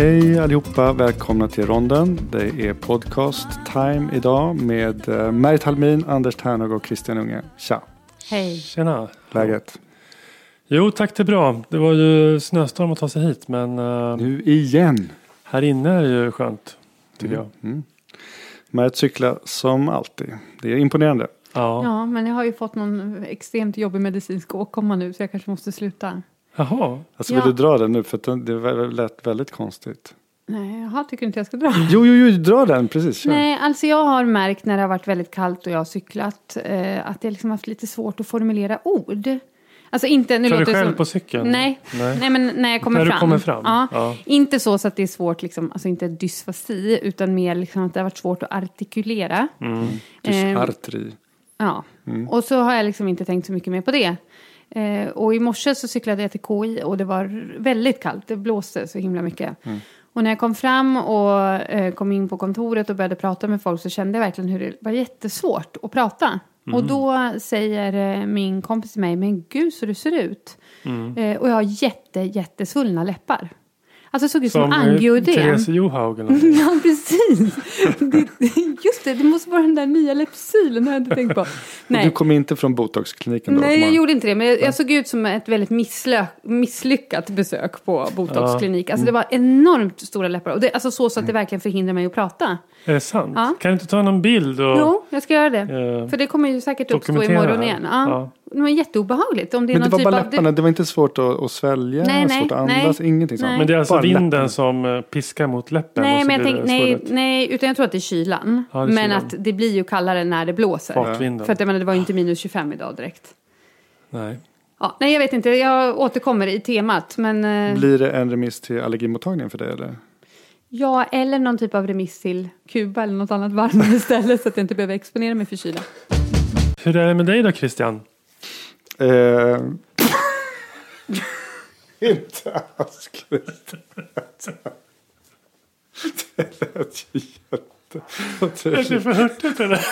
Hej allihopa, välkomna till ronden. Det är podcast time idag med eh, Märit Halmin, Anders Ternhag och Christian Unge. Tja, Hej. Tjena. läget? Jo tack det är bra. Det var ju snöstorm att ta sig hit men eh, Nu igen. här inne är det ju skönt. Tycker jag. Mm. Märit cyklar som alltid. Det är imponerande. Ja. Ja, men jag har ju fått någon extremt jobbig medicinsk åkomma nu så jag kanske måste sluta. Jaha. Alltså Ja. vill du dra den nu? För att den- det lät väldigt konstigt. Nej, jaha, tycker du inte jag ska dra? Jo, jo, jo, dra den. Precis, kör. Nej, alltså jag har märkt när det har varit väldigt kallt och jag har cyklat eh, att jag liksom haft lite svårt att formulera ord. Alltså inte... Nu Kör du låter det själv som, på cykeln? Nej. Nej. Nej. men när jag kommer När du fram. kommer fram, Ja. ja. Inte så, så att det är svårt, liksom, alltså inte dysfasi, utan mer liksom att det har varit svårt att artikulera. Mm. Dysartri. Ja, och så har jag liksom inte tänkt så mycket mer på det. Eh, och i morse så cyklade jag till KI och det var väldigt kallt. Det blåste så himla mycket. Och när jag kom fram och eh, kom in på kontoret och började prata med folk så kände jag verkligen hur det var jättesvårt att prata. Och då säger eh, min kompis till mig, men gud så du ser ut. Eh, och jag har jätte, jättesvullna läppar. Alltså det såg ut som, Som eh, angioödem. Therese Johaug eller något. Ja, precis. Det, just det, det måste vara den där nya Lepsylen, har jag inte tänkt på. Och Nej, du kom inte från botoxkliniken då? Nej jag gjorde inte det. Men jag, jag såg ut som ett väldigt misslö, misslyckat besök på botoxklinik. Alltså det var enormt stora läppar. Och det, alltså så, så att det verkligen förhindrar mig att prata. Är det sant? Ja. Kan du inte ta någon bild? Och, Jo, jag ska göra det. eh, För det kommer ju säkert uppstå imorgon igen. Ja. Ja. Det var jätteobehagligt. Om det är Men det var typ bara av... läpparna, det var inte svårt att, att svälja, Nej, nej, svårt att andas, nej. ingenting sånt. Nej. Men det är alltså Bara vinden läppen. som eh, piskar mot läppen? Nej, men jag tänk, nej, nej, utan jag tror att det är kylan. Ja, det är men kylan. att det blir ju kallare när det blåser. Fartvinden. För att jag menar, det var ju inte minus 25 idag direkt. Nej. Ja, nej, jag vet inte. Jag återkommer i temat. Men, eh, Blir det en remiss till allergimottagningen för dig eller? ja, eller någon typ av remiss till Kuba eller något annat varmare ställe så att jag inte behöver exponera mig för kyla. Hur är det med dig då Christian? Eh, inte askigt. Det lät ju Är det jätte... för hurtigt eller?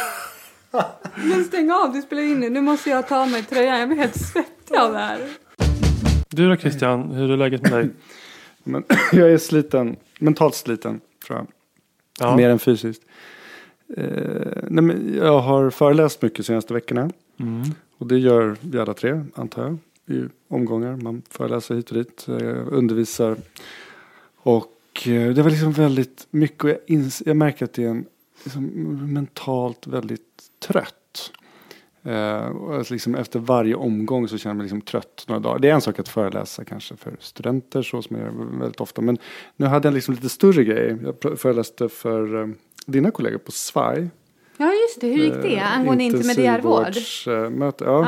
Men stäng av, du spelar in nu. Nu måste jag ta mig tröjan. Jag blir helt svettig av det här. Du då Christian, hur är läget med dig? Men jag är sliten, mentalt sliten tror jag. Ja. Mer än fysiskt. Eh, nej, men jag har föreläst mycket de senaste veckorna. Mm. Och det gör vi alla tre, antar jag. I omgångar. Man föreläser hit och dit. eh, undervisar. Och eh, det var liksom väldigt mycket. Och jag, ins- jag märker att det är en liksom, mentalt väldigt trött. Eh, och att liksom efter varje omgång så känner jag mig liksom trött några dagar. Det är en sak att föreläsa kanske för studenter så som jag gör väldigt ofta. Men nu hade jag liksom lite större grej. Jag föreläste för dina kollegor på SVAJ. Ja, just det. Hur gick det? Eh, Angående intermediärvård? intensivvårdsmöte. Ja.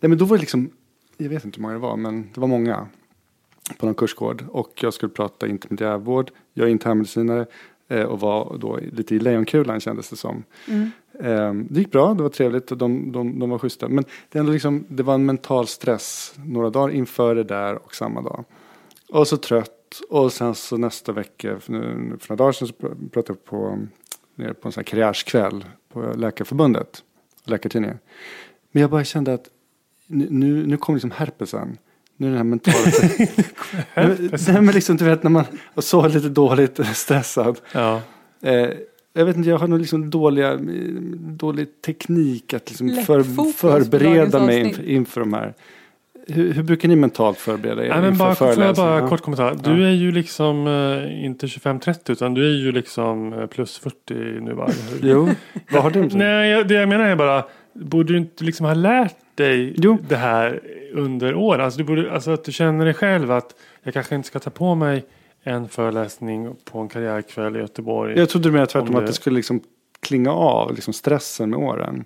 Nej, men då var det liksom, jag vet inte hur många det var, men det var många på någon kursgård. Och jag skulle prata intermediärvård. Jag är internmedicinare. Eh, och var då lite i lejonkulan kändes det som. Eh, det gick bra, det var trevligt och de, de, de var schyssta. Men det, ändå liksom, det var en mental stress några dagar inför det där och samma dag. Och så trött. Och sen så nästa vecka, för, nu, för några dagar sedan så pr- pratade jag på, nere på en sån här karriärskväll på Läkarförbundet, Läkartidningen. Men jag bara kände att nu, nu, kommer liksom herpesen. Nu är den här mentala... Nej men liksom du vet när man och så lite dåligt stressad. Ja. Eh, jag vet inte, jag har nog liksom dåliga, dålig teknik att liksom för, förbereda mig inför, inför de här. Hur, hur brukar ni mentalt förbereda er Nej, men bara, får jag bara Ja. kort kommentar. Du är ju liksom eh, inte 25-30 utan du är ju liksom eh, plus 40 nu va? Jo, vad har du Nej, det jag menar är bara. Borde du inte liksom ha lärt dig Jo. det här under åren? Alltså, du borde, alltså att du känner dig själv att jag kanske inte ska ta på mig en föreläsning på en karriärkväll i Göteborg. Jag trodde du menade tvärtom Om att det- det skulle liksom klinga av, liksom stressen med åren.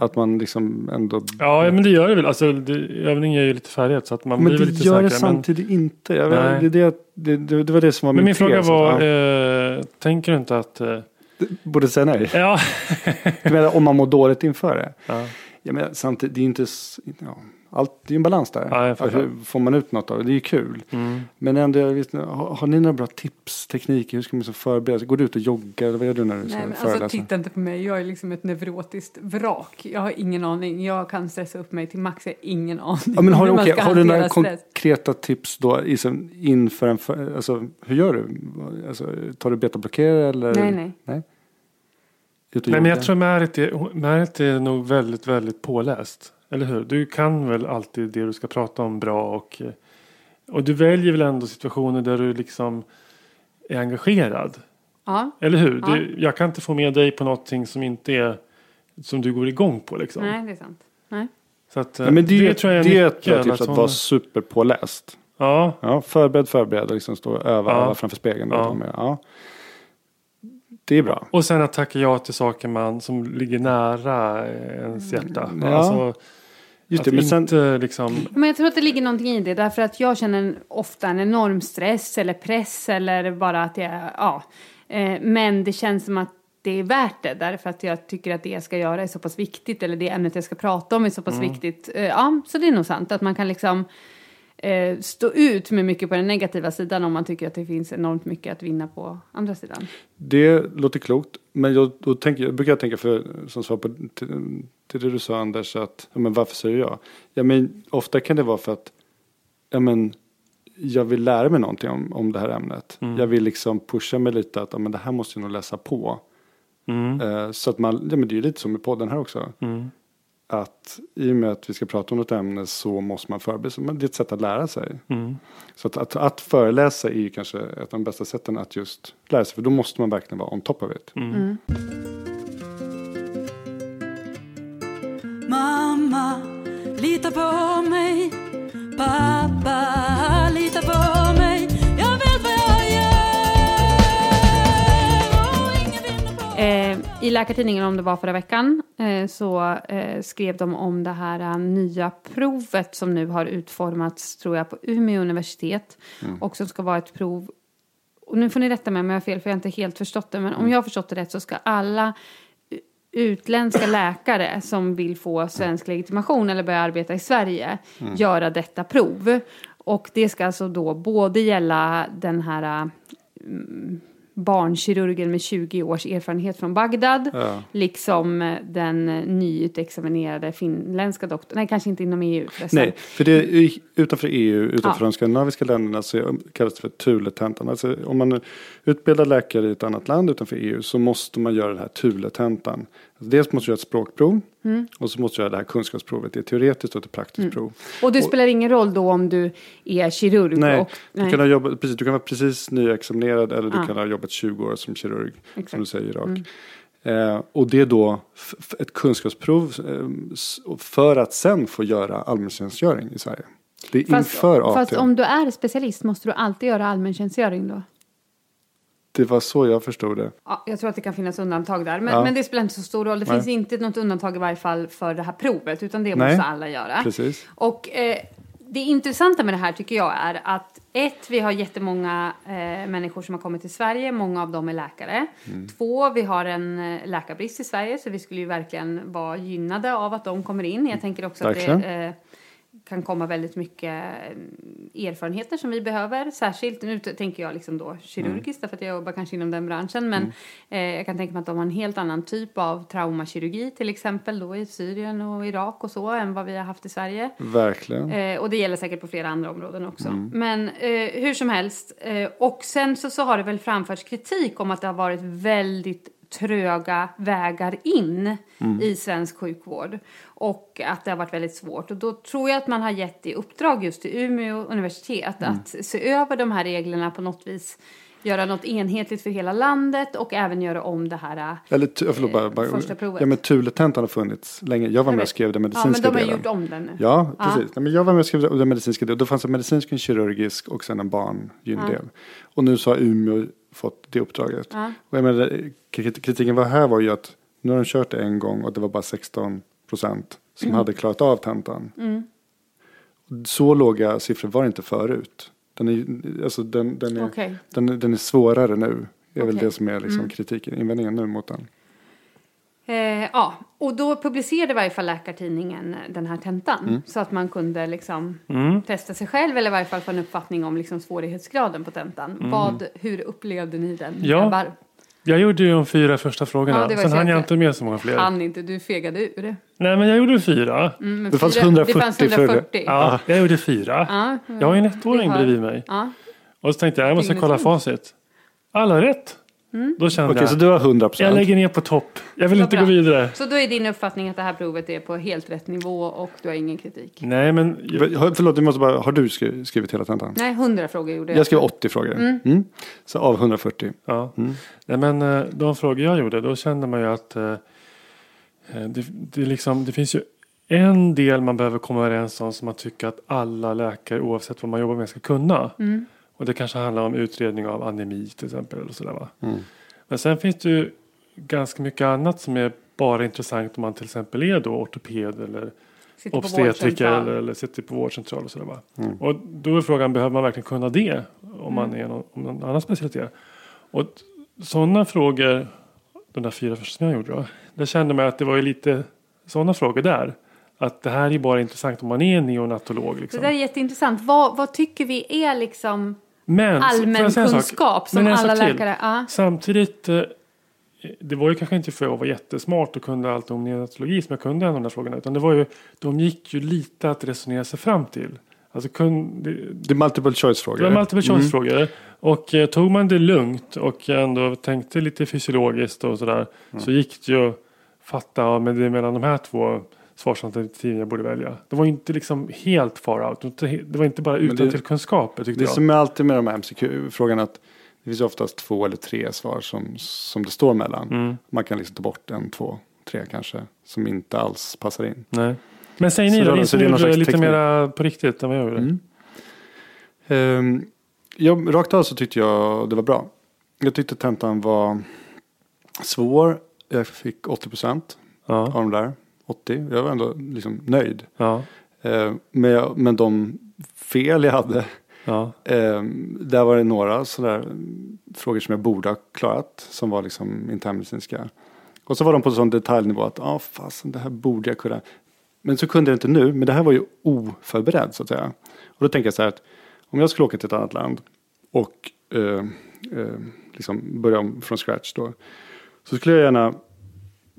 Att man liksom ändå... Ja, men det gör det väl. Alltså, det, övning ger ju lite färdighet så att man men blir det väl lite gör det säkrare. Men, samtidigt inte. Jag, det, det, det, det, det var det som var men min fråga tes, var, att- ja. eh, tänker du inte att... Eh, Borde säga nej. ja. Du menar om man mår dåligt inför det? ja. Jag menar, samtidigt, det är ju inte... Ja, allt, det är ju en balans där. Ja, hur får man ut något av det? Det är ju kul. Mm. Men ändå, vet, har, har ni några bra tips, tekniker? Hur ska man så förbereda sig? Går du ut och joggar? Eller vad gör du när du Nej, ska men alltså titta inte på mig. Jag är liksom ett neurotiskt vrak. Jag har ingen aning. Jag kan stressa upp mig till max. Jag har ingen aning Ja, men har, ska har du några konkreta tips då liksom inför en... För, alltså, hur gör du? Alltså, tar du betablockerare eller? Nej, nej. nej? Nej, men jag tror Märit är, Märit är nog väldigt, väldigt påläst. Eller hur? Du kan väl alltid det du ska prata om bra och, och du väljer väl ändå situationer där du liksom är engagerad. Ja, Eller hur? Ja. Du, jag kan inte få med dig på någonting som inte är som du går igång på liksom. nej det är sant. Nej. Så att, Ja, men det, det, tror jag det är en ett bra tips att hon- vara superpåläst. Ja, Ja, förbered, förbered och liksom stå och öva, Ja. öva framför spegeln. Ja. Ja. Ja. Det är bra. och sen att tacka ja till saker man som ligger nära ens hjärta. Ja. Alltså, Just det, men sen, inte liksom... Men jag tror att det ligger någonting i det. Därför att jag känner ofta en enorm stress eller press eller bara att jag, ja. Eh, men det känns som att det är värt det. Därför att jag tycker att det jag ska göra är så pass viktigt. Eller det ämnet jag ska prata om är så pass viktigt. Eh, ja, så det är nog sant. Att man kan liksom eh, stå ut med mycket på den negativa sidan om man tycker att det finns enormt mycket att vinna på andra sidan. det låter klokt. Men jag, då tänker, jag brukar jag tänka för, som svar på till, till det du sa Anders, att ja, men varför säger jag? Ja, men ofta kan det vara för att ja, men, jag vill lära mig någonting om, om det här ämnet. Jag vill liksom pusha mig lite att ja, men det här måste jag nog läsa på. Mm, Eh, så att man, ja, men det är ju lite som med podden här också. mm, Att i och med att vi ska prata om något ämne så måste man förbereda sig. Men Det är ett sätt att lära sig. mm. Så att, att, att föreläsa är ju kanske ett av de bästa sätten att just lära sig. För då måste man verkligen vara on top of it. Mm. Mamma, lita på mig. Pappa, lita på mig. Eh, I Läkartidningen, om det var förra veckan, eh, så eh, skrev de om det här eh, nya provet som nu har utformats, tror jag, på Umeå universitet. Och som ska vara ett prov, och nu får ni rätta mig om jag har fel, för jag har inte helt förstått det, men om jag har förstått det rätt så ska alla utländska läkare som vill få svensk legitimation eller börja arbeta i Sverige göra detta prov. Och det ska alltså då både gälla den här mm, barnkirurgen med 20 års erfarenhet från Bagdad. Ja. Liksom eh, den eh, nyutexaminerade finländska doktorn. Nej, kanske inte inom EU förresten. Nej, för det är utanför EU, utanför Ja. de skandinaviska länderna så kallas det för Thule-tentan. Alltså om man utbildar läkare i ett annat land utanför EU så måste man göra den här Thule-tentan. Alltså dels måste du göra ett språkprov Mm. och så måste du göra det här kunskapsprovet. Det är teoretiskt och ett praktiskt prov. Och det spelar ingen roll då om du är kirurg. Nej, och, Du, kan ha jobbat, precis, du kan vara precis nyexaminerad eller du Ja. kan ha jobbat 20 år som kirurg. Som Exakt. du säger i Irak. Eh, och det är då ett kunskapsprov eh, för att sen få göra allmäntjänstgöring i Sverige. Det är Fast, inför AT. fast om du är specialist måste du alltid göra allmäntjänstgöring då? Det var så jag förstod det. Ja, jag tror att det kan finnas undantag där. Men, Ja. men det spelar inte så stor roll. Det Nej. finns inte något undantag i varje fall för det här provet. Utan det Nej. måste alla göra. Precis. Och eh, det intressanta med det här tycker jag är att ett, vi har jättemånga eh, människor som har kommit till Sverige. Många av dem är läkare. Mm. Två, vi har en eh, läkarbrist i Sverige så vi skulle ju verkligen vara gynnade av att de kommer in. Jag tänker också att Verkligen. det eh, kan komma väldigt mycket eh, erfarenheter som vi behöver. Särskilt, nu tänker jag liksom då kirurgiskt därför att jag jobbar kanske inom den branschen. Men eh, jag kan tänka mig att de har en helt annan typ av traumakirurgi till exempel då i Syrien och Irak och så än vad vi har haft i Sverige. Verkligen. Eh, och det gäller säkert på flera andra områden också. Men eh, hur som helst. Eh, och sen så, så har det väl framförts kritik om att det har varit väldigt tröga vägar in i svensk sjukvård. Och att det har varit väldigt svårt. Och då tror jag att man har gett i uppdrag just till Umeå universitet att se över de här reglerna på något vis. Göra något enhetligt för hela landet och även göra om det här. eh, Eller förlåt, bara, bara, första provet. Ja men Thuletentan har funnits länge. Jag var med och skrev den Ja, medicinska men de har delen. gjort om den nu. Ja, precis. Nej, men jag var med och skrev den medicinska delen. Då fanns en medicinsk, en kirurgisk och sen en barngyn-del. Och nu så har Umeå fått det uppdraget. Och jag menar, krit- kritiken var här var ju att nu har de kört det en gång och det var bara 16 procent som Mm. hade klarat av tentan. Så låga siffror var det inte förut. Den är, alltså den, den, är, Okej. den, den är svårare nu. Det är väl Okej. det som är liksom kritiken, invändningen nu mot den. Eh, ja, och då publicerade i varje fall Läkartidningen den här tentan. Mm. Så att man kunde liksom testa sig själv eller i varje fall få en uppfattning om liksom svårighetsgraden på tentan. Mm. Vad, hur upplevde ni den? Ja. grabbar? Jag gjorde ju de fyra första frågorna. Ja, var Sen hann jag inte med så många fler. Han inte, du fegade ur. Nej men jag gjorde fyra. Mm, Det fanns fyra- 140 det fanns frågor. 140. Ja, jag gjorde fyra. Ja, Jag har ju en ettåring har- bredvid mig. Ja. Och så tänkte jag, jag måste kolla facit. Alla rätt. Mm. Då kände Okej, jag, så du har 100 jag lägger ner på topp. Jag vill Vad inte bra. gå vidare. Så då är din uppfattning att det här provet är på helt rätt nivå och du har ingen kritik? Nej men, jag, Förlåt, du måste bara, har du skri- skrivit hela tentan? Nej, 100 frågor gjorde jag. Jag skrev 80 frågor. Mm. Så av 140. ja. Mm. Nej, men eh, de frågor jag gjorde, då kände man ju att eh, eh, det, det, liksom, det finns ju en del man behöver komma överens om som man tycker att alla läkare oavsett vad man jobbar med ska kunna. Mm. Och det kanske handlar om utredning av anemi till exempel. Eller sådär, va? Mm. Men sen finns det ju ganska mycket annat som är bara intressant om man till exempel är då ortoped eller Sitter obstetriker eller, eller sitter på vårdcentral och sådär. Va? Mm. Och då är frågan, behöver man verkligen kunna det om man Mm. är någon, om någon annan specialitet? Och sådana frågor, de där fyra första som jag gjorde då, där kände man att det var ju lite sådana frågor där. Att det här är bara intressant om man är neonatolog. Det Liksom. där är jätteintressant. Vad, vad tycker vi är liksom Men, allmän kunskap som alla läkare... Ja. Samtidigt, eh, det var ju kanske inte för att jag var jättesmart och kunde allt om neonatologi som jag kunde en av de där frågorna. Utan det var ju, de gick ju lite att resonera sig fram till. Alltså kunde, Det är multiple choice-frågor. det var multiple choice-frågor. Och eh, tog man det lugnt och ändå tänkte lite fysiologiskt och sådär. Så gick det ju att fatta, men det är mellan de här två svarsalternativen jag borde välja. Det var inte liksom helt far out. Det var inte bara det- utan till kunskaper tyckte Det är jag. som är alltid med de här MCQ-frågorna att det finns oftast två eller tre svar som, som det står mellan. Mm. Man kan liksom ta bort en, två, tre kanske som inte alls passar in. Nej. Men säg ni Så då, det- ni som det gjorde lite teknik. mera på riktigt än vad jag gjorde. Mm. Ehm, jag, rakt av så tyckte jag det var bra. Jag tyckte tentan var svår. Jag fick 80 procent av Ja, de där. 80. Jag var ändå liksom nöjd. ja, Ehm, men, jag, men de fel jag hade. ja. Ehm, där var det några sådär frågor som jag borde ha klarat. Som var liksom internmedicinska. Och så var de på sån detaljnivå att ja ah, fasen det här borde jag kunna. Men så kunde jag inte nu. Men det här var ju oförberedd så att säga. Och då tänker jag så här att om jag skulle åka till ett annat land och eh, eh, liksom börja om från scratch då. Så skulle jag gärna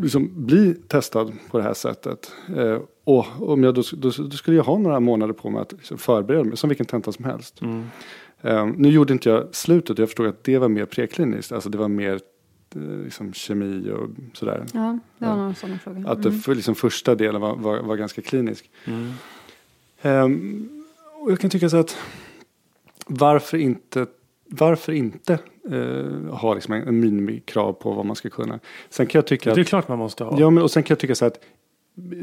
liksom bli testad på det här sättet. Eh, och om jag då, då, då skulle jag ha några månader på mig att liksom förbereda mig, som vilken tenta som helst. Mm. Eh, nu gjorde inte jag slutet, jag förstod att det var mer prekliniskt, alltså det var mer eh, liksom kemi och sådär. Ja, det var Ja. några sådana frågor. Att det för, liksom första delen var, var, var ganska klinisk. Mm. Ehm, och jag kan tycka så att varför inte, varför inte eh, ha liksom en, en minimikrav på vad man ska kunna. Sen kan jag tycka Det är att, klart man måste ha. ja, men, och sen kan jag tycka så att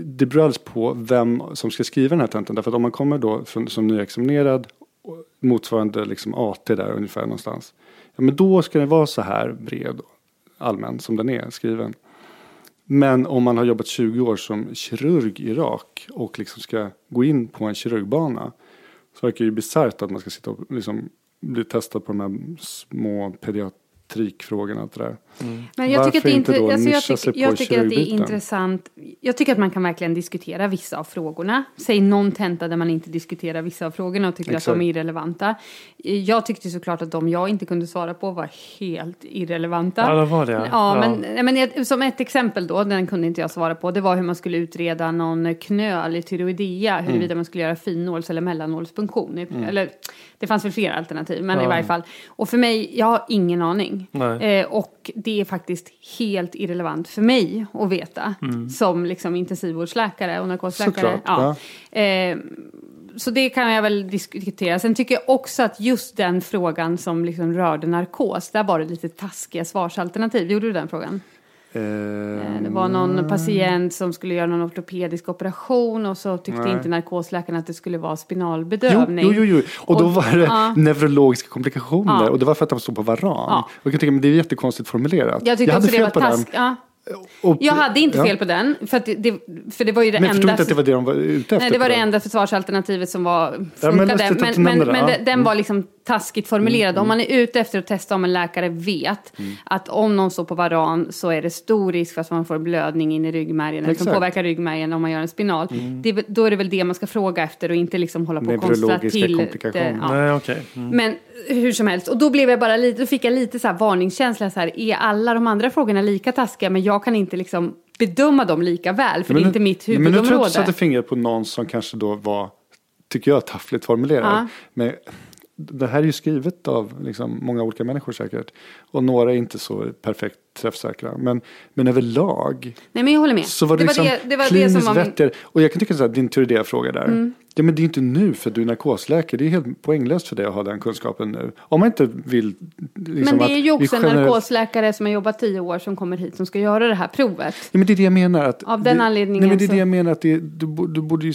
det beror alldeles på vem som ska skriva den här tentan. Därför att om man kommer då från, som nyexaminerad motsvarande liksom AT där ungefär någonstans. Ja, men då ska den vara så här bred och allmän som den är skriven. Men om man har jobbat 20 år som kirurg i Irak och liksom ska gå in på en kirurgbana. Så verkar det ju bisarrt att man ska sitta och liksom bli testad på de här små pediatrikfrågorna. och det där. Men jag Varför tycker, att det inte då alltså jag, tycker, jag tycker att det är kirurgbiten? intressant. Jag tycker att man kan verkligen diskutera vissa av frågorna. Säg någon tenta där man inte diskuterar vissa av frågorna och tycker Exakt. att de är irrelevanta. Jag tyckte såklart att de jag inte kunde svara på var helt irrelevanta. Ja, det var det. Ja, Ja. men, men som ett exempel då, den kunde inte jag svara på, det var hur man skulle utreda någon knöl i tyroidea, huruvida Mm. man skulle göra finnåls eller mellannålspunktion. Eller, det fanns väl fler alternativ, men i varje fall. Och för mig, jag har ingen aning. Eh, och det är faktiskt helt irrelevant för mig att veta, som liksom intensivvårdsläkare och narkosläkare. Såklart, Ja. Eh, så det kan jag väl diskutera. Sen tycker jag också att just den frågan som liksom rörde narkos, där var det lite taskiga svarsalternativ. Gjorde du den frågan? Eh, Det var någon patient som skulle göra någon ortopedisk operation och så tyckte Nej. inte narkosläkaren att det skulle vara spinalbedövning. jo, jo, jo. Och då Och- var det ja. neurologiska komplikationer. Ja. Och det var för att de stod på varann. Ja. Och jag tycker, men det är jättekonstigt formulerat. Jag tyckte hade också det var fel på den. task. Ja. Och- Jag hade inte ja. fel på den, för, det, det, för det var ju det Men förstod enda... inte att det var det de var ute efter. Nej, det var det enda försvarsalternativet som var, Ja, men funkade. att men, men, det, men, ja. det- den var liksom taskigt formulerad. Om man är ute efter att testa om en läkare vet Mm. att om någon står på varan så är det stor risk för att man får blödning in i ryggmärgen eller som. Mm. påverkar ryggmärgen om man gör en spinal. Det, är väl- då är det väl det man ska fråga efter och inte liksom hålla på och Neurologiska till. Det, ja. Nej, okej. Mm. Men hur som helst, och då blev jag bara lite, då fick jag lite så här varningskänsla så här, är alla de andra frågorna lika taskiga men jag kan inte liksom bedöma dem lika väl för det är inte mitt Men nu tror jag att huvudområde. du satte fingret på någon som kanske då var, tycker jag, taffligt formulerad. Ja. Men det här är ju skrivet av liksom, många olika människor säkert. Och några är inte så perfekt träffsäkra. Men, men överlag Nej men jag håller med. så var det, det, liksom var det, det var det kliniskt som var min... Mm. Och jag kan tycka här, din Turidea-fråga där. Ja, men det är inte nu för du är narkosläkare. Det är helt poänglöst för dig att ha den kunskapen nu. Om man inte vill. Liksom, Men det är ju också en generellt- narkosläkare som har jobbat tio år som kommer hit som ska göra det här provet. Ja, men det är det jag menar. Att Av den det, anledningen Nej, men det är så- det jag menar. Att det, du, du borde ju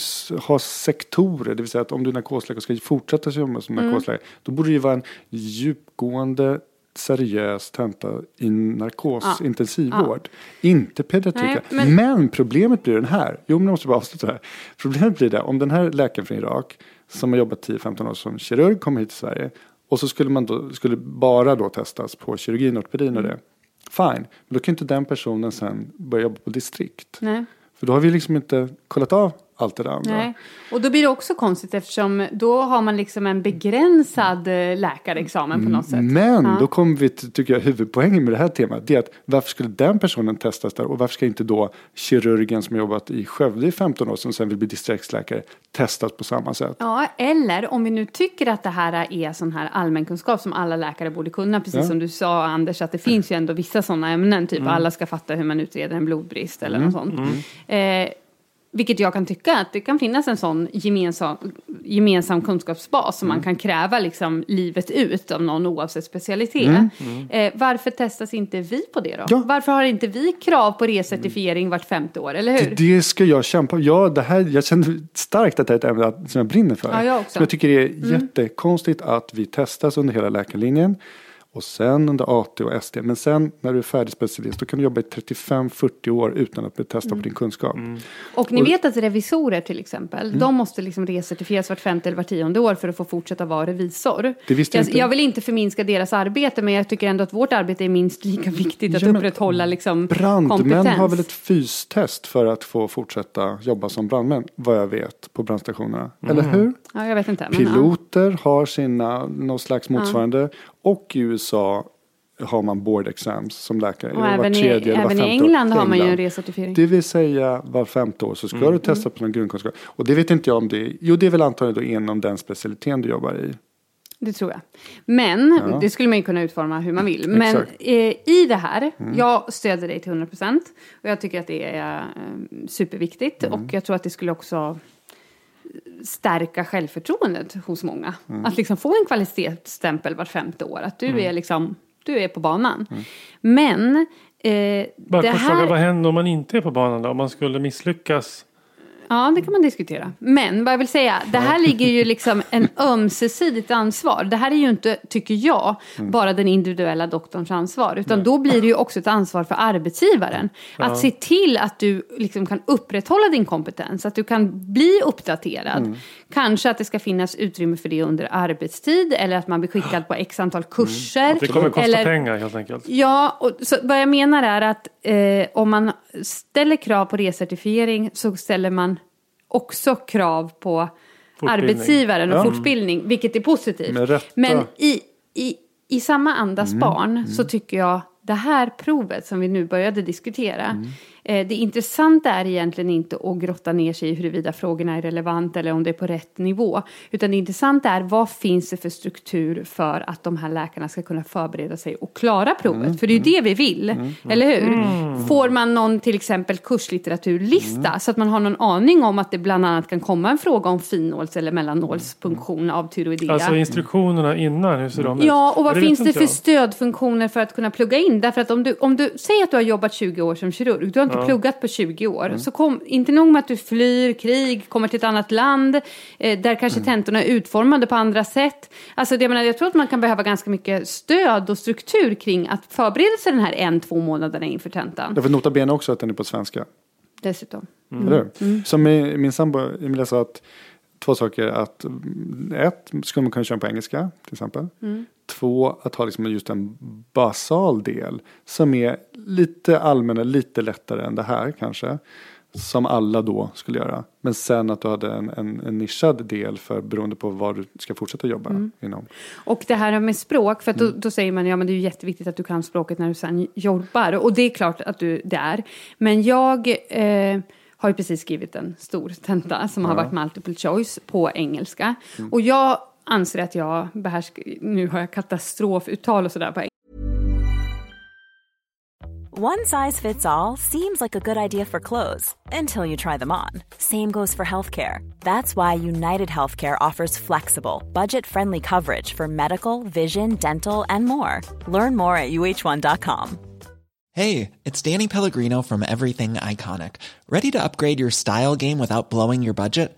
ha sektorer. Det vill säga att om du är narkosläkare och ska fortsätta jobba som Mm. narkosläkare. Då borde det ju vara en djupgående seriös tenta i narkosintensivvård. Inte pediatrik. Men... men- problemet blir den här. Jo, men jag måste bara avsluta det här. Problemet blir det om den här läkaren från Irak som har jobbat 10-15 år som kirurg kommer hit till Sverige. Och så skulle man då, skulle bara då testas på kirurgin, ortopedin och det. Fine, men då kan inte den personen sen börja jobba på distrikt. Nej. För då har vi liksom inte kollat av allt det där andra. Nej. Och då blir det också konstigt eftersom då har man liksom en begränsad eh, läkarexamen på något sätt. Men Ja. då kommer vi till, tycker jag, huvudpoängen med det här temat. Det är att varför skulle den personen testas där och varför ska inte då kirurgen som har jobbat i Skövde i 15 år som sen vill bli distriktsläkare testas på samma sätt? Ja, eller om vi nu tycker att det här är sån här allmänkunskap som alla läkare borde kunna, precis Ja. som du sa Anders, att det finns ju ändå vissa sådana ämnen, typ alla ska fatta hur man utreder en blodbrist eller något sånt. Eh, vilket jag kan tycka att det kan finnas en sån gemensam, gemensam kunskapsbas som man kan kräva liksom livet ut av någon oavsett specialitet. Eh, varför testas inte vi på det då? Ja. Varför har inte vi krav på recertifiering vart femte år, eller hur? Det ska jag kämpa Ja, det här, jag känner starkt att det är ett ämne som jag brinner för. Ja, jag också. Som jag tycker det är jättekonstigt att vi testas under hela läkarlinjen. Och sen under AT och ST. Men sen när du är färdig specialist då kan du jobba i 35-40 år utan att bli testad Mm. på din kunskap. Och ni Och- vet att revisorer till exempel, de måste liksom recertifieras vart femte eller vart tionde år för att få fortsätta vara revisor. Det visste jag jag, inte. jag vill inte förminska deras arbete, men jag tycker ändå att vårt arbete är minst lika viktigt att Ja, men upprätthålla liksom Brandmän kompetens. har väl ett fystest för att få fortsätta jobba som brandmän, vad jag vet, på brandstationerna. Eller hur? Ja, jag vet inte. Men, ja. Piloter har sina, någon slags motsvarande. Och i USA har man board exams som läkare. Och även, i, även i femte år. England har man ju en England. recertifiering. Det vill säga var femte år så ska du testa på någon grundkunskap. Och det vet inte jag om det är. Jo, det är väl antagligen då inom den specialiteten du jobbar i. Det tror jag. Men, Ja. det skulle man ju kunna utforma hur man vill. Men eh, i det här, jag stöder dig till 100%. Och jag tycker att det är eh, superviktigt. Och jag tror att det skulle också stärka självförtroendet hos många. Att liksom få en kvalitetsstämpel vart femte år. Att du är liksom, du är på banan. Men, eh, Bara det här... fråga, vad händer om man inte är på banan då? Om man skulle misslyckas? Ja, det kan man diskutera. Men vad jag vill säga, det här ligger ju liksom en ömsesidigt ansvar. Det här är ju inte, tycker jag, Mm. bara den individuella doktorns ansvar. Utan då blir det ju också ett ansvar för arbetsgivaren. Att se till att du liksom kan upprätthålla din kompetens. Att du kan bli uppdaterad. Mm. Kanske att det ska finnas utrymme för det under arbetstid. Eller att man blir skickad på x antal kurser. Mm. Det kommer kosta eller, pengar helt enkelt. Ja, och så vad jag menar är att eh, om man ställer krav på recertifiering så ställer man också krav på Fortbildning. arbetsgivaren och Ja. fortbildning, vilket är positivt. Men i, i, i samma andas Mm. barn så tycker jag det här provet som vi nu började diskutera, Mm. Eh, det intressanta är egentligen inte att grotta ner sig i huruvida frågorna är relevanta eller om det är på rätt nivå. Utan det intressanta är vad finns det för struktur för att de här läkarna ska kunna förbereda sig och klara provet. Mm. För det är ju det vi vill, eller hur? Får man någon till exempel kurslitteraturlista Mm. så att man har någon aning om att det bland annat kan komma en fråga om finnåls eller mellannålsfunktion av tyroidea. Alltså instruktionerna innan, hur ser de ut? Ja, och vad det finns det inte för jag. stödfunktioner för att kunna plugga in? Därför att om du, om du säger att du har jobbat 20 år som kirurg, du har inte pluggat på 20 år, så kom, inte nog med att du flyr krig, kommer till ett annat land, eh, där kanske tentorna är utformade på andra sätt. Alltså, det, jag, menar, jag tror att man kan behöva ganska mycket stöd och struktur kring att förbereda sig den här en, två månaderna inför tentan. Därför nota bene också att den är på svenska. Dessutom. Eller hur? Som min, sambo Emilia sa att två saker. Att mm, ett, skulle man kunna köra på engelska till exempel. Två, att ha liksom just en basal del som är lite allmänna, lite lättare än det här kanske. Som alla då skulle göra. Men sen att du hade en, en, en nischad del för beroende på vad du ska fortsätta jobba inom. Och det här med språk, för att då, då säger man ja men det är ju jätteviktigt att du kan språket när du sen jobbar. Och det är klart att du det är. Men jag eh, har ju precis skrivit en stor tenta som har varit multiple choice på engelska. Och jag anser att jag behärskar, nu har jag katastrofuttal och sådär One size fits all seems like a good idea for clothes until you try them on. Same goes for healthcare. That's why United Healthcare offers flexible, budget friendly coverage for medical, vision, dental, and more. Learn more at uh1.com. Hey, it's Danny Pellegrino from Everything Iconic. Ready to upgrade your style game without blowing your budget?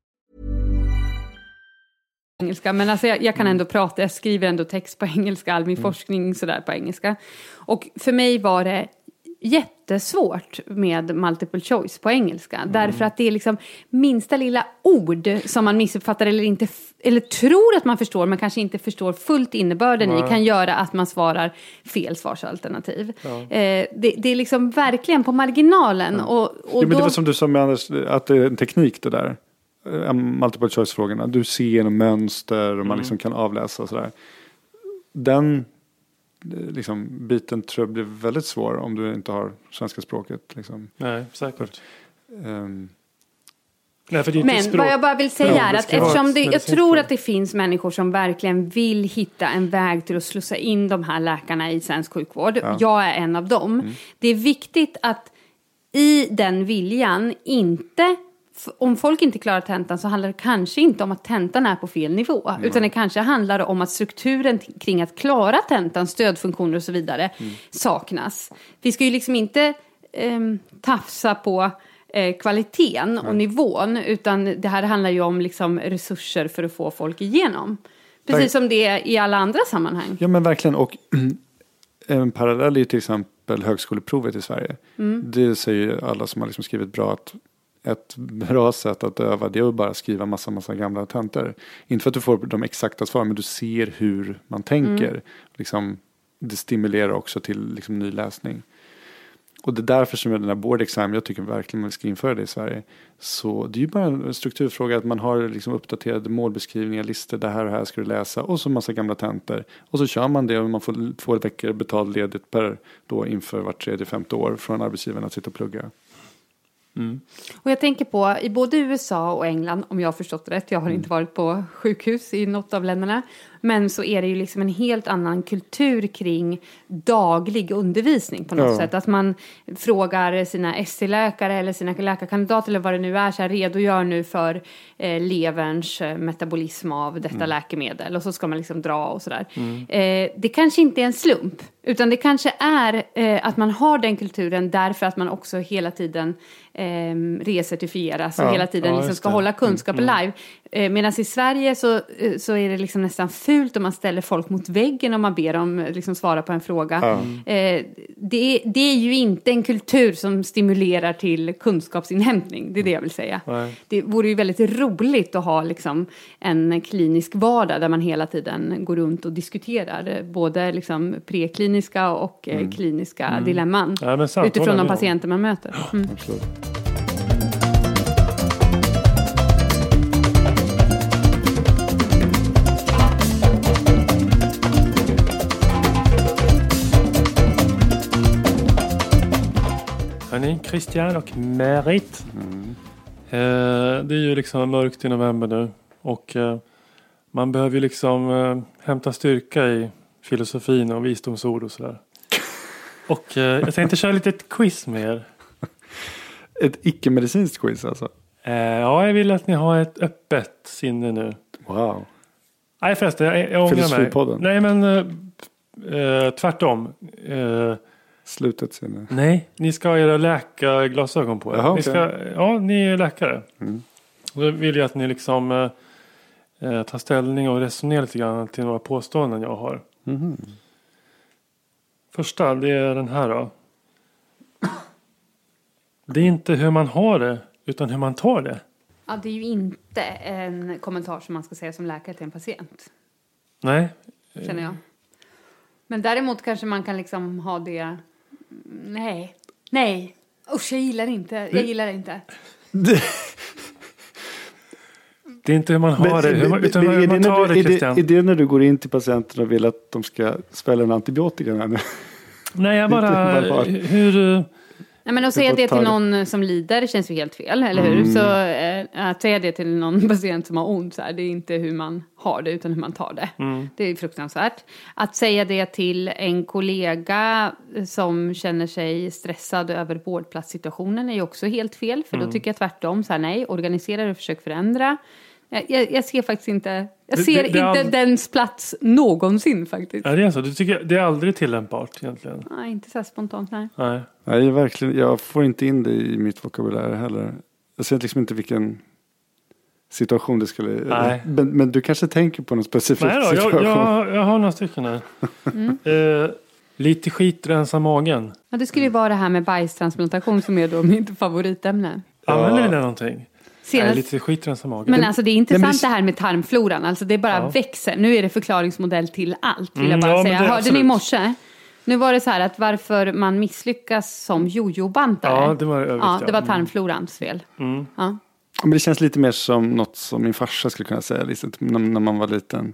Engelska. Men alltså jag, jag kan ändå prata, jag skriver ändå text på engelska, all min forskning sådär på engelska. Och för mig var det jättesvårt med multiple choice på engelska. Därför att det är liksom minsta lilla ord som man missuppfattar eller inte eller tror att man förstår men kanske inte förstår fullt innebörden i kan göra att man svarar fel svarsalternativ. Eh, det, det är liksom verkligen på marginalen. Och, och Jo, men det då, var som du sa med Anders, att det är en teknik det där. Eh, Multiple choice-frågorna. Du ser genom mönster och man liksom kan avläsa sådär. Den eh, liksom, biten tror jag blir väldigt svår om du inte har svenska språket. Liksom. Nej, säkert. Ehm, Nej, för det är inte Men språk. vad jag bara vill säga Ja, är att eftersom ett det, jag tror att det finns människor som verkligen vill hitta en väg till att slussa in de här läkarna i svensk sjukvård. Jag är en av dem. Mm. Det är viktigt att i den viljan inte om folk inte klarar tentan så handlar det kanske inte om att tentan är på fel nivå. Mm. Utan det kanske handlar om att strukturen kring att klara tentan, stödfunktioner och så vidare Mm. saknas. Vi ska ju liksom inte um, tafsa på eh, kvaliteten och nivån. Utan det här handlar ju om liksom, resurser för att få folk igenom. Precis Tack. som det är i alla andra sammanhang. Ja men verkligen och en parallell är ju till exempel högskoleprovet i Sverige. Det säger alla som har liksom skrivit bra att ett bra sätt att öva det är att bara skriva massa, massa gamla tentor. Inte för att du får de exakta svaren men du ser hur man tänker. Liksom, det stimulerar också till liksom, ny läsning. Och det är därför som den här board exam, jag tycker verkligen man ska införa det i Sverige. Så det är ju bara en strukturfråga att man har liksom uppdaterade målbeskrivningar, listor, det här och här ska du läsa och så massa gamla tentor. Och så kör man det och man får två veckor betald ledigt per då inför vart tredje, femte år från arbetsgivaren att sitta och plugga. Och jag tänker på i både USA och England, om jag har förstått rätt, jag har inte varit på sjukhus i något av länderna, men så är det ju liksom en helt annan kultur kring daglig undervisning på något Ja. sätt. Att man frågar sina SC-läkare eller sina läkarkandidater eller vad det nu är, så här, redogör nu för eh, leverns eh, metabolism av detta läkemedel och så ska man liksom dra och sådär. Eh, det kanske inte är en slump, utan det kanske är eh, att man har den kulturen därför att man också hela tiden eh, recertifieras och Ja, hela tiden ja, liksom ska det. hålla kunskap live. Eh, Medan i Sverige så, eh, så är det liksom nästan fult om man ställer folk mot väggen om man ber dem liksom svara på en fråga. Eh, det, det är ju inte en kultur som stimulerar till kunskapsinhämtning, det är det jag vill säga. Nej. Det vore ju väldigt roligt att ha liksom en klinisk vardag där man hela tiden går runt och diskuterar eh, både liksom prekliniska och eh, kliniska dilemman Ja, sant, utifrån de patienter man möter. Mm. Hörni, Christian och Merit. Eh, det är ju liksom mörkt i november nu. Och eh, man behöver ju liksom eh, hämta styrka i filosofin och visdomsord och sådär. Och eh, jag tänkte köra lite ett quiz med er. Ett icke-medicinskt quiz alltså. Eh, ja, jag vill att ni har ett öppet sinne nu. Wow. Nej förresten, jag, jag ångrar mig. Nej men eh, tvärtom. Slutet sinne. Nej, ni ska ha era läkarglasögon på er. Jaha, ni ska, ja, ni är läkare. Mm. Och Då vill jag att ni liksom eh, eh, tar ställning och resonerar lite grann till några påståenden jag har. Mhm. Första, det är den här då. Det är inte hur man har det, utan hur man tar det. Ja, det är ju inte en kommentar som man ska säga som läkare till en patient, Nej, känner jag. Men däremot kanske man kan liksom ha det... Nej, nej, usch, jag gillar inte, jag gillar det inte. det är inte hur man har det, hur man, utan Men hur är man när tar du- det är, det, Christian. är det när du går in till patienten och vill att de ska svälla en antibiotika här nu? Nej, jag bara, Det är bara- hur... Nej, men att säga det till det. någon som lider känns ju helt fel, eller hur? Så eh, att säga det till någon patient som har ont, så här, det är inte hur man har det, utan hur man tar det. Det är fruktansvärt. Att säga det till en kollega som känner sig stressad över vårdplatssituationen är ju också helt fel, för då tycker jag tvärtom, så här, nej, organisera och försök förändra. Jag, jag, ser faktiskt inte, jag Det- ser det- det är inte all- dens plats någonsin faktiskt. Ja, det är så. Du tycker det är aldrig tillämpbart egentligen? Nej, inte så spontant, nej. Nej. Nej, jag, verkligen, jag får inte in det i mitt vokabulär heller. Jag ser liksom inte vilken situation det skulle... Nej. Men, men du kanske tänker på någon specifik Nej då, jag, situation? jag, jag har några stycken här. Eh, lite skit rensa magen. Ja, det skulle ju vara det här med bajstransplantation som är då mitt favoritämne. Använder ni det någonting? Nej, Senast, lite skit rensa magen. men alltså det är intressant Nej, men det- det här med tarmfloran, alltså det bara Ja. växer. Nu är det förklaringsmodell till allt, vill Mm, jag bara ja, men säga. Hörde ni i morse? Nu var det så här att varför man misslyckas som jojo-bantare. Ja, det var övervikt, ja, det var ja. tarmflorans fel. Mm. Ja. Men det känns lite mer som något som min farsa skulle kunna säga. Liksom, när, när man var liten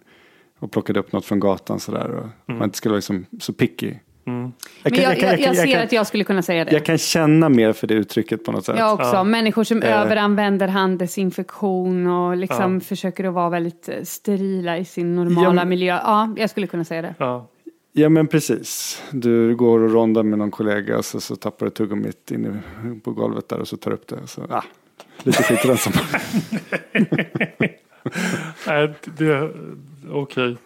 och plockade upp något från gatan sådär. Och man inte skulle vara liksom så picky. Mm. Jag, Men jag, jag, jag, ser kan, att jag skulle kunna säga det. jag kan känna mer för det uttrycket på något sätt. Jag också. Ja. Människor som Eh. överanvänder handdesinfektion och liksom Ja. försöker att vara väldigt eh, sterila i sin normala Ja, men- miljö. Ja, jag skulle kunna säga det. Ja. Ja men precis. Du går och rondar med någon kollega och så, så tappar du tuggummit inne på golvet där och så tar du upp det. Så, ah, lite skit i den som Nej, det... Okej.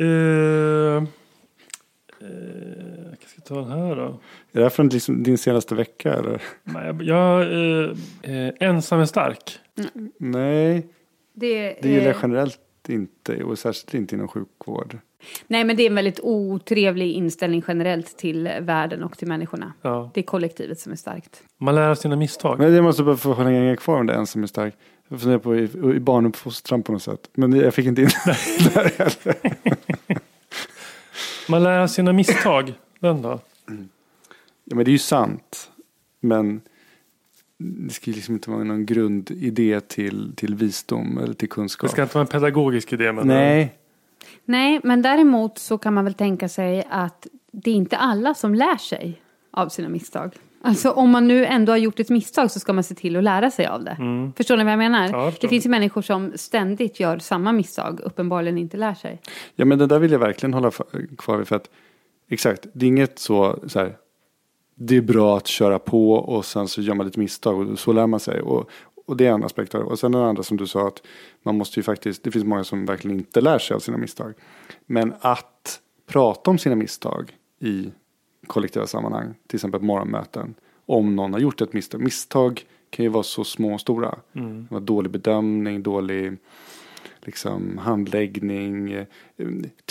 Eh, eh, jag ska ta den här då. Är det här från liksom din senaste vecka eller? Nej, Jag, eh, eh, ensam är stark. Nej, Det, det gillar jag eh, generellt inte och särskilt inte inom sjukvård. Nej, men det är en väldigt otrevlig inställning generellt till världen och till människorna. Ja. Det är kollektivet som är starkt. Man lär av sina misstag. Men jag måste bara få hänga kvar om det en som är stark. Jag funderar på i, i barnuppfostran på något sätt. Men jag fick inte in där heller. Man lär av sina misstag. Den då? Ja men det är ju sant. Men det ska ju liksom inte vara någon grundidé till, till visdom eller till Det kunskap. ska inte vara en pedagogisk idé. Men Nej, Nej, men däremot så kan man väl tänka sig att det är inte alla som lär sig av sina misstag. Alltså om man nu ändå har gjort ett misstag så ska man se till att lära sig av det. Förstår ni vad jag menar? Ja, det finns ju människor som ständigt gör samma misstag, uppenbarligen inte lär sig. ja men det där vill jag verkligen hålla kvar vid. För att exakt, det är inget så, så här. Det är bra att köra på och sen så gör man lite misstag och så lär man sig. Och, och det är en aspekt av det. Och sen den andra som du sa att man måste ju faktiskt, det finns många som verkligen inte lär sig av sina misstag. Men att prata om sina misstag i kollektiva sammanhang, till exempel på morgonmöten, om någon har gjort ett misstag. Misstag kan ju vara så små och stora. Var dålig bedömning, dålig liksom, handläggning,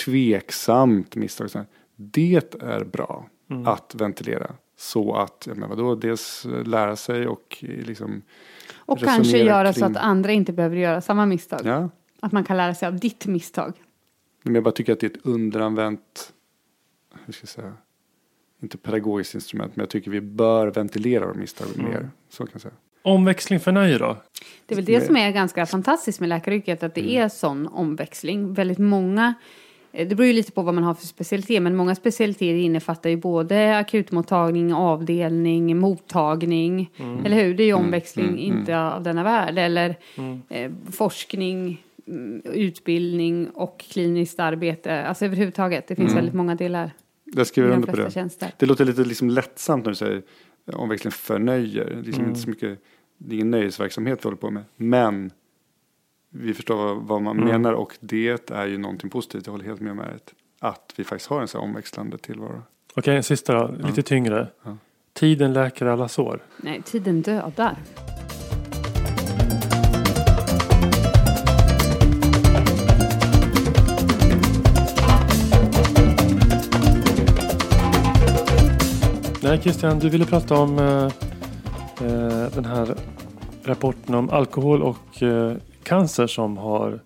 tveksamt misstag. Det är bra att ventilera. Så att, ja, men vadå, dels lära sig och liksom Och kanske göra så kring- att andra inte behöver göra samma misstag. Ja, Att man kan lära sig av ditt misstag. men jag bara tycker att det är ett underanvänt, hur ska jag säga, inte pedagogiskt instrument, men jag tycker vi bör ventilera våra misstag mer. Så kan jag säga. Omväxling för nöje då? Det är väl det som är ganska fantastiskt med läkaryrket, att det är sån omväxling. Väldigt många, det beror ju lite på vad man har för specialitet, men många specialiteter innefattar ju både akutmottagning, avdelning, mottagning. Eller hur? Det är ju omväxling, inte av denna värld. Eller eh, forskning, mm, utbildning och kliniskt arbete. Alltså överhuvudtaget, det finns väldigt många delar Jag skriver de under på det. tjänster. Det låter lite liksom lättsamt när du säger omväxling för nöjer. Det är liksom Mm. inte så mycket, det är ingen nöjesverksamhet vi håller på med. Men vi förstår vad, man Mm. menar och det är ju någonting positivt. Jag håller helt med om det. Att vi faktiskt har en så här omväxlande tillvaro. Okej, en sista då. Lite tyngre. Ja. Tiden läker alla sår. Nej, tiden dödar. Nej, Christian, du ville prata om eh, eh, den här rapporten om alkohol och eh, cancer som har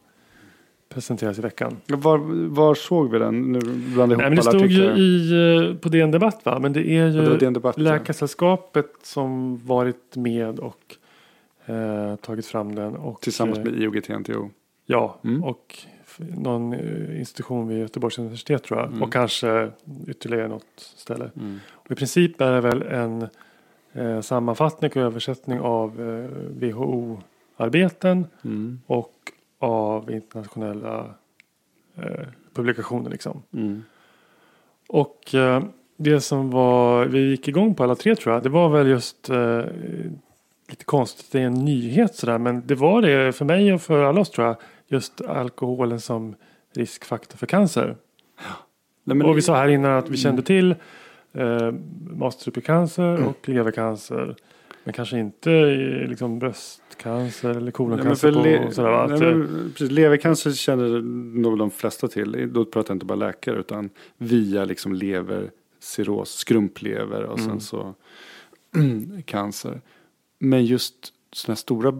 presenterats i veckan. Var, var såg vi den? Nu blandar Nej, jag men det ihop stod ju i, eh, på DN Debatt va? Men det är Ja, det ju DN Debatt, ja. Läkarsällskapet som varit med och eh, tagit fram den. Och, Tillsammans eh, med IOGT-NTO. Ja, Mm. och någon eh, institution vid Göteborgs universitet tror jag. Mm. Och kanske ytterligare något ställe. Och I princip är det väl en eh, sammanfattning och översättning av eh, WHO-arbeten Mm. och av internationella eh, publikationer. Liksom. Mm. Och eh, det som var, vi gick igång på alla tre tror jag, det var väl just eh, lite konstigt, det är en nyhet sådär, men det var det för mig och för alla oss tror jag, just alkoholen som riskfaktor för cancer. Nej, men, och vi sa här innan att vi kände till eh, matstrupecancer och levercancer. Men kanske inte liksom bröstcancer eller Nej, koloncancer på, le- och sådär, va? nej, Att, men precis, levercancer känner nog de flesta till. Då pratar jag inte bara läkare utan via liksom lever, cirros, skrumplever och Mm. sen så cancer. Men just sådana stora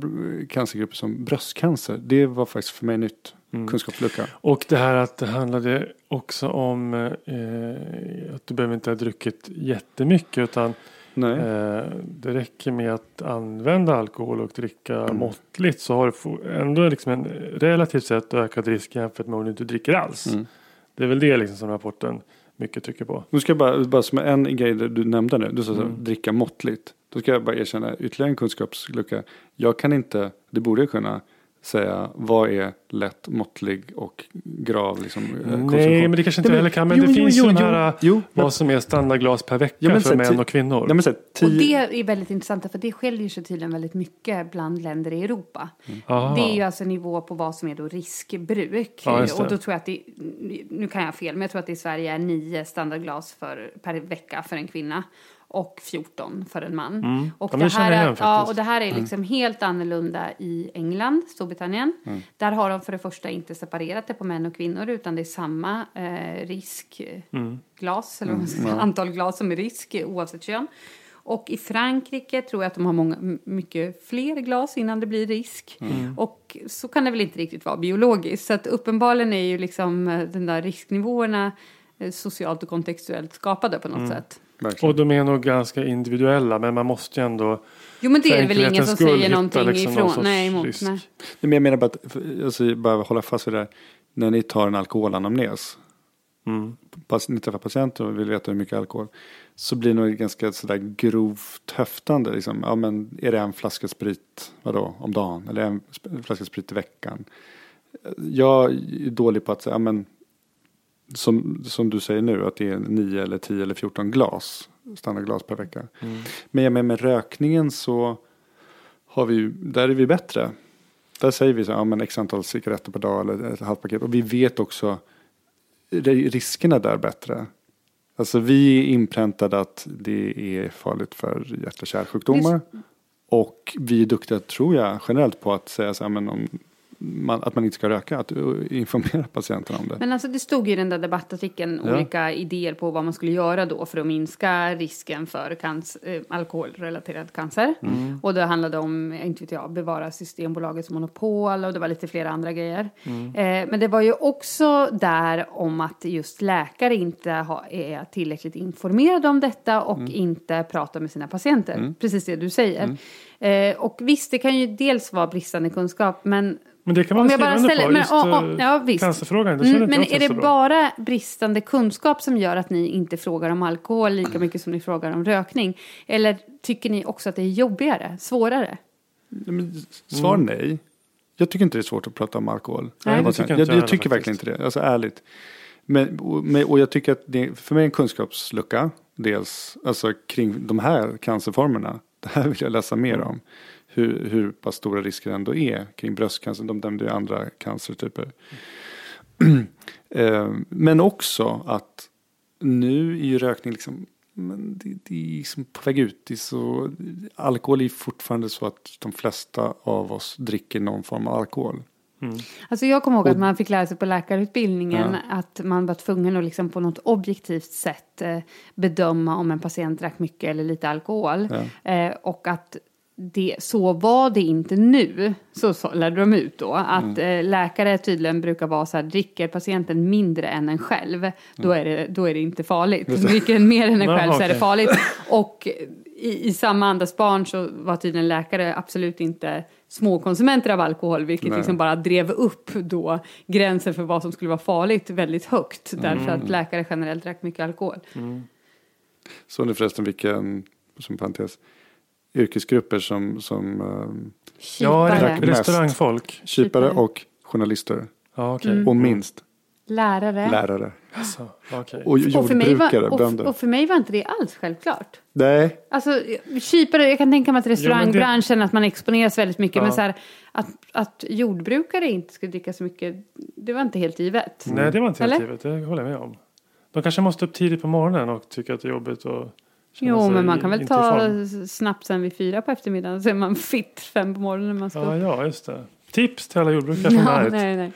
cancergrupper som bröstcancer, det var faktiskt för mig nytt. Mm. Kunskapslucka. Och det här att det handlade också om eh, att du behöver inte ha druckit jättemycket utan Nej. eh, det räcker med att använda alkohol och dricka Mm. måttligt så har du ändå liksom en relativt sett ökad risk jämfört med om du inte dricker alls. Mm. Det är väl det liksom som rapporten mycket trycker på. Nu ska jag bara, bara som en grej där du nämnde nu, du sa så Mm. dricka måttligt. Då ska jag bara erkänna ytterligare en kunskapslucka. Jag kan inte, det borde jag kunna, säga vad är lätt, måttlig och grav liksom, eh, konsumtion. Nej men det kanske inte Nej, heller kan. Men jo, det jo, finns jo, ju här jo, men- vad som är standardglas per vecka Ja, men för så- män och kvinnor. Nej, men så Och det är väldigt intressant för det skiljer sig tydligen väldigt mycket bland länder i Europa. Aha. Det är ju alltså nivå på vad som är då riskbruk. Ja, och då tror jag att det, nu kan jag ha fel, men jag tror att det i Sverige är nio standardglas för, per vecka för en kvinna. Och 14 för en man. Mm. Och, men det här är, igen ja, och det här är liksom helt annorlunda i England, Storbritannien. Mm. Där har de för det första inte separerat det på män och kvinnor utan det är samma eh, riskglas, eller vad man ska säga, antal glas som är risk oavsett kön. Och i Frankrike tror jag att de har många, mycket fler glas innan det blir risk. Och så kan det väl inte riktigt vara biologiskt. Så att uppenbarligen är ju liksom eh, den där risknivåerna eh, socialt och kontextuellt skapade på något sätt. Verkligen. Och de är nog ganska individuella men man måste ju ändå Jo men det är väl ingen som säger någonting liksom någon ifrån. sorts Nej, emot. risk. Nej. Nej, men jag menar bara att, alltså, bara hålla fast vid det här. När ni tar en alkoholanamnes. Mm. Ni träffar patienter och vill veta hur mycket alkohol. Så blir det nog ganska sådär grovt höftande. Liksom. Ja, men är det en flaska sprit vadå, om dagen? Eller en flaska sprit i veckan? Jag är dålig på att säga, ja, men som, som du säger nu, att det är 9 eller 10 eller 14 glas, standardglas per vecka. Men jag menar med rökningen så har vi där är vi bättre. Där säger vi så, ja men x antal cigaretter per dag eller ett halvt paket. Och vi vet också ri- riskerna där bättre. Alltså vi är inpräntade att det är farligt för hjärt och kärlsjukdomar. Och vi är duktiga, tror jag, generellt på att säga så här, men om man, att man inte ska röka. Att uh, informera patienterna om det. Men alltså det stod ju i den där debattartikeln Ja. olika idéer på vad man skulle göra då för att minska risken för cancer, eh, alkoholrelaterad cancer. Mm. Och det handlade om, inte vet jag, bevara Systembolagets monopol och det var lite flera andra grejer. Mm. Eh, men det var ju också där om att just läkare inte ha, är tillräckligt informerade om detta och Mm. inte pratar med sina patienter. Precis det du säger. Eh, och visst, det kan ju dels vara bristande kunskap, men Men det kan man Om jag bara ställer- på. men, Just ja, ja, eh, visst. cancerfrågan. Det Mm, men jag är det bara bristande kunskap som gör att ni inte frågar om alkohol lika mycket som ni frågar om rökning? Eller tycker ni också att det är jobbigare, svårare? Nej, men Svar nej. Jag tycker inte det är svårt att prata om alkohol. Nej, jag, det tycker jag, inte jag, jag tycker verkligen inte det. Alltså ärligt. Men, och, och jag tycker att det för mig är en kunskapslucka. Dels alltså, kring de här cancerformerna. Det här vill jag läsa mer om. Hur, hur pass stora risker ändå är kring bröstcancer. De nämnde ju andra cancertyper. Eh, men också att nu är ju rökning liksom men det, det är liksom på väg ut. Det är så, alkohol är fortfarande så att de flesta av oss dricker någon form av alkohol. Alltså jag kommer ihåg Och- att man fick lära sig på läkarutbildningen att man var tvungen att liksom på något objektivt sätt eh, bedöma om en patient drack mycket eller lite alkohol. Eh, och att det, så var det inte nu, så, så lärde de ut då. Att eh, läkare tydligen brukar vara så här, dricker patienten mindre än en själv, då, är det, då är det inte farligt. Dricker mer än en själv så är det farligt. Och i, i samma andas barn så var tydligen läkare absolut inte småkonsumenter av alkohol, vilket Nej. liksom bara drev upp då gränsen för vad som skulle vara farligt väldigt högt. Därför Mm. att läkare generellt drack mycket alkohol. Så ni förresten vilken, som parentes, yrkesgrupper som, som Ja, Kypare, Drack- restaurangfolk. kypare Kypare. och journalister. Ja, okej. Mm. Och minst lärare. lärare. Alltså, okej. Och Och för, mig jordbrukare, var, bönder. och, och för mig var inte det alls självklart. Nej, Alltså, kypare, jag kan tänka mig att men det- restaurangbranschen, att man exponeras väldigt mycket. Ja. Men så här, att, att jordbrukare inte skulle dricka så mycket, det var inte helt givet. Nej, det var inte helt Eller? givet. Det håller jag med om. De kanske måste upp tidigt på morgonen och tycker att det är jobbigt och Jo, men man kan väl ta snapsen vid fyra på eftermiddagen så är man fit fem på morgonen man ska Ja, ja, just det. Tips till alla jordbrukare som Ja, nej, nej.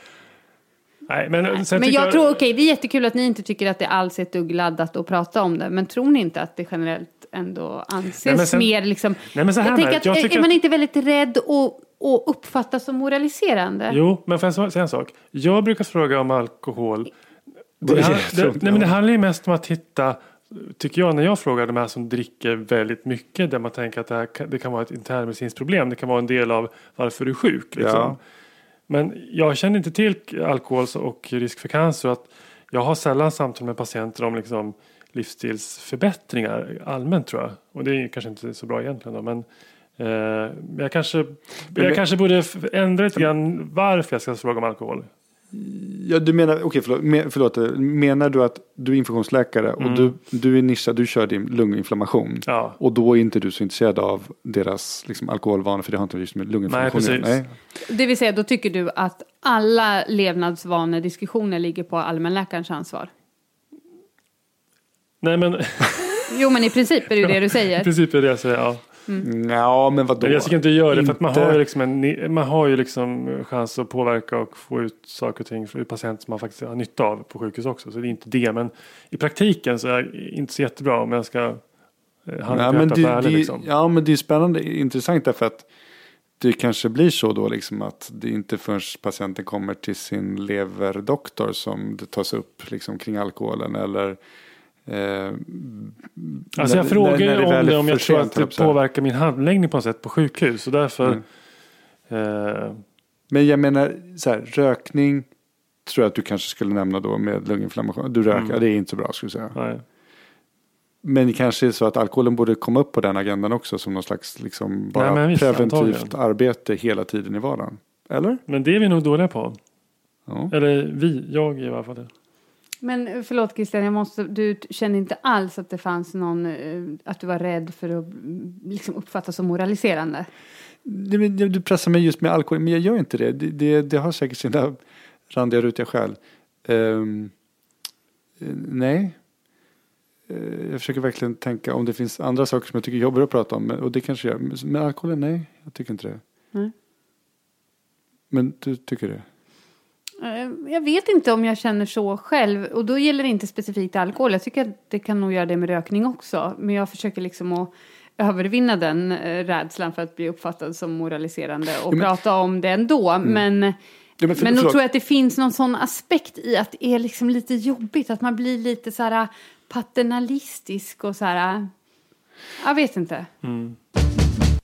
Nej, men, sen Men tycker jag tror, okej, det är jättekul att ni inte tycker att det alls är ett dugg laddat att prata om det. Men tror ni inte att det generellt ändå anses Nej, sen- mer liksom... Nej, men så här jag tänker att, jag är- man inte väldigt rädd och, och uppfattas som moraliserande? Jo, men får jag säga en sak? Jag brukar fråga om alkohol. Det- Det, jag det, nej, men det jag. handlar ju mest om att hitta, tycker jag, när jag frågar de här som dricker väldigt mycket, där man tänker att det, här, kan- det kan vara ett internmedicinskt problem, det kan vara en del av varför du är sjuk. Liksom. Ja. Men jag känner inte till alkohol och risk för cancer. Att jag har sällan samtal med patienter om liksom livsstilsförbättringar allmänt tror jag. Och det är kanske inte så bra egentligen då, men eh, jag, kanske, jag kanske borde ändra lite grann varför jag ska fråga om alkohol. Ja, du menar, okej förlåt, men, förlåt, menar du att du är infektionsläkare och du, du är nischad, du kör din lunginflammation. Mm. Ja. Och då är inte du så intresserad av deras liksom, alkoholvanor för det har inte just med lunginflammation Nej, precis. Det vill säga, då tycker du att alla levnadsvanediskussioner ligger på allmänläkarens ansvar? Nej men, Jo, men i princip är det ju det du I säger. princip är det jag säger, ja. Ja, men vadå? Jag tycker inte göra det för att man Inte- har ju liksom en, man har ju liksom chans att påverka och få ut saker och ting för patienter som man faktiskt har nytta av på sjukhus också. Så det är inte det. Men i praktiken så är det inte så jättebra om jag ska eh, men handpepprat det, det, liksom. ja, men det är spännande, intressant därför att det kanske blir så då liksom att det inte förrän patienten kommer till sin leverdoktor som det tas upp liksom kring alkoholen eller eh, Alltså jag frågar ju om det om jag tror att det påverkar min handläggning på något sätt på sjukhus. Och därför Mm. eh, Men jag menar, så här, rökning tror jag att du kanske skulle nämna då med lunginflammation. Du röker, Mm. det är inte så bra skulle jag säga. nej. Men kanske är så att alkoholen borde komma upp på den agendan också som någon slags liksom bara men visst, preventivt antagligen. arbete hela tiden i vardagen. Eller? Men det är vi nog dåliga på. Ja. Eller vi, jag i alla fall. Men eh, förlåt Christian, jag måste, du kände inte alls att det fanns någon, eh, att du var rädd för att mm, liksom uppfattas som moraliserande? Du pressar mig just med alkohol, men jag gör inte det. Det, det, det har säkert sina randiga rutiga skäl. Eh, nej. Jag försöker verkligen tänka om det finns andra saker som jag tycker är jobbigare att prata om. Och det kanske jag. Men alkoholen, nej. Jag tycker inte det. Nej. Men du tycker det? Eh, Jag vet inte om jag känner så själv. Och då gäller det inte specifikt alkohol. Jag tycker att det kan nog göra det med rökning också. Men jag försöker liksom att övervinna den eh, rädslan för att bli uppfattad som moraliserande och men- prata om det ändå. Men, Ja, men för- men nog tror jag att det finns någon sån aspekt i att det är liksom lite jobbigt. Att man blir lite så här paternalistisk och så här. Jag vet inte.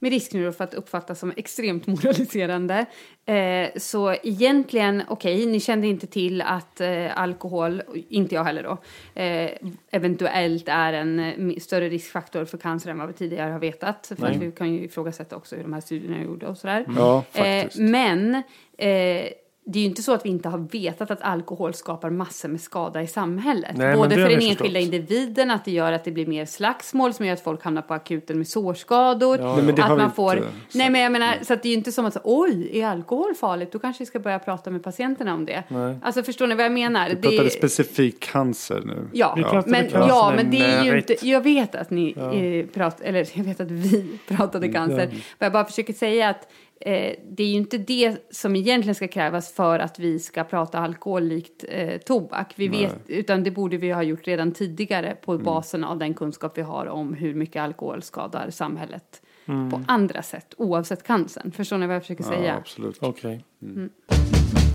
Med risk nu för att uppfattas som extremt moraliserande. Eh, så egentligen, okej, ni kände inte till att eh, alkohol, inte jag heller då, eh, eventuellt är en eh, större riskfaktor för cancer än vad vi tidigare har vetat. För att vi kan ju ifrågasätta också hur de här studierna är gjorda och sådär. Ja, Eh, faktiskt. men eh, det är ju inte så att vi inte har vetat att alkohol skapar massor med skada i samhället. Nej, Både för den vi enskilda förstått. individen, att det gör att det blir mer slagsmål som gör att folk hamnar på akuten med sårskador. Ja, Nej, att vi man får... inte Nej, men jag menar, så att det är ju inte som att oj, är alkohol farligt? Då kanske vi ska börja prata med patienterna om det. Nej. Alltså förstår ni vad jag menar? Du pratade specifikt cancer nu. Ja, Vi pratade men, cancer ja, men det är ju inte, jag vet att ni eh, pratar, eller jag vet att vi pratade cancer. Vad jag bara försöker säga att eh, det är ju inte det som egentligen ska krävas för att vi ska prata alkohol likt eh, tobak. Vi vet, utan det borde vi ha gjort redan tidigare på basen av den kunskap vi har om hur mycket alkohol skadar samhället på andra sätt, oavsett cancern. Förstår ni vad jag försöker Ja, säga? absolut. Okej.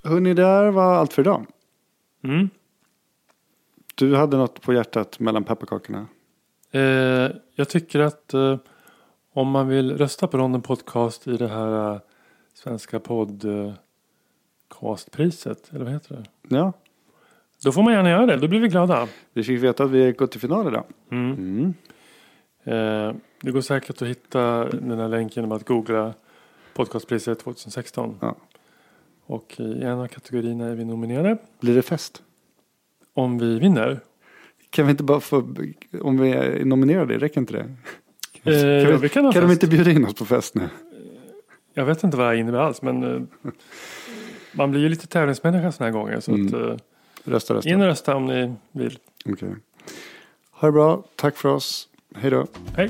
Hörni, det här var allt för idag. Mm. Du hade något på hjärtat mellan pepparkakorna. Eh, jag tycker att eh, om man vill rösta på Ronden Podcast i det här eh, svenska podcastpriset, eller vad heter det? Ja, Då får man gärna göra det, då blir vi glada. vi fick veta att vi gått till final idag. Mm. Mm. Eh, det går säkert att hitta den här länken genom att googla podcastpriset 2016. Ja. Och i en av kategorierna är vi nominerade. Blir det fest? Om vi vinner. Kan vi inte bara få, om vi är nominerade, räcker inte det? Eh, kan vi, kan kan de inte bjuda in oss på fest nu? Jag vet inte vad det här innebär alls men eh, man blir ju lite tävlingsmänniska sådana här gånger. Så Mm. att, eh, Rösta, rösta. in och rösta om ni vill. Okej. Ha det bra, tack för oss. Hej då. Hej!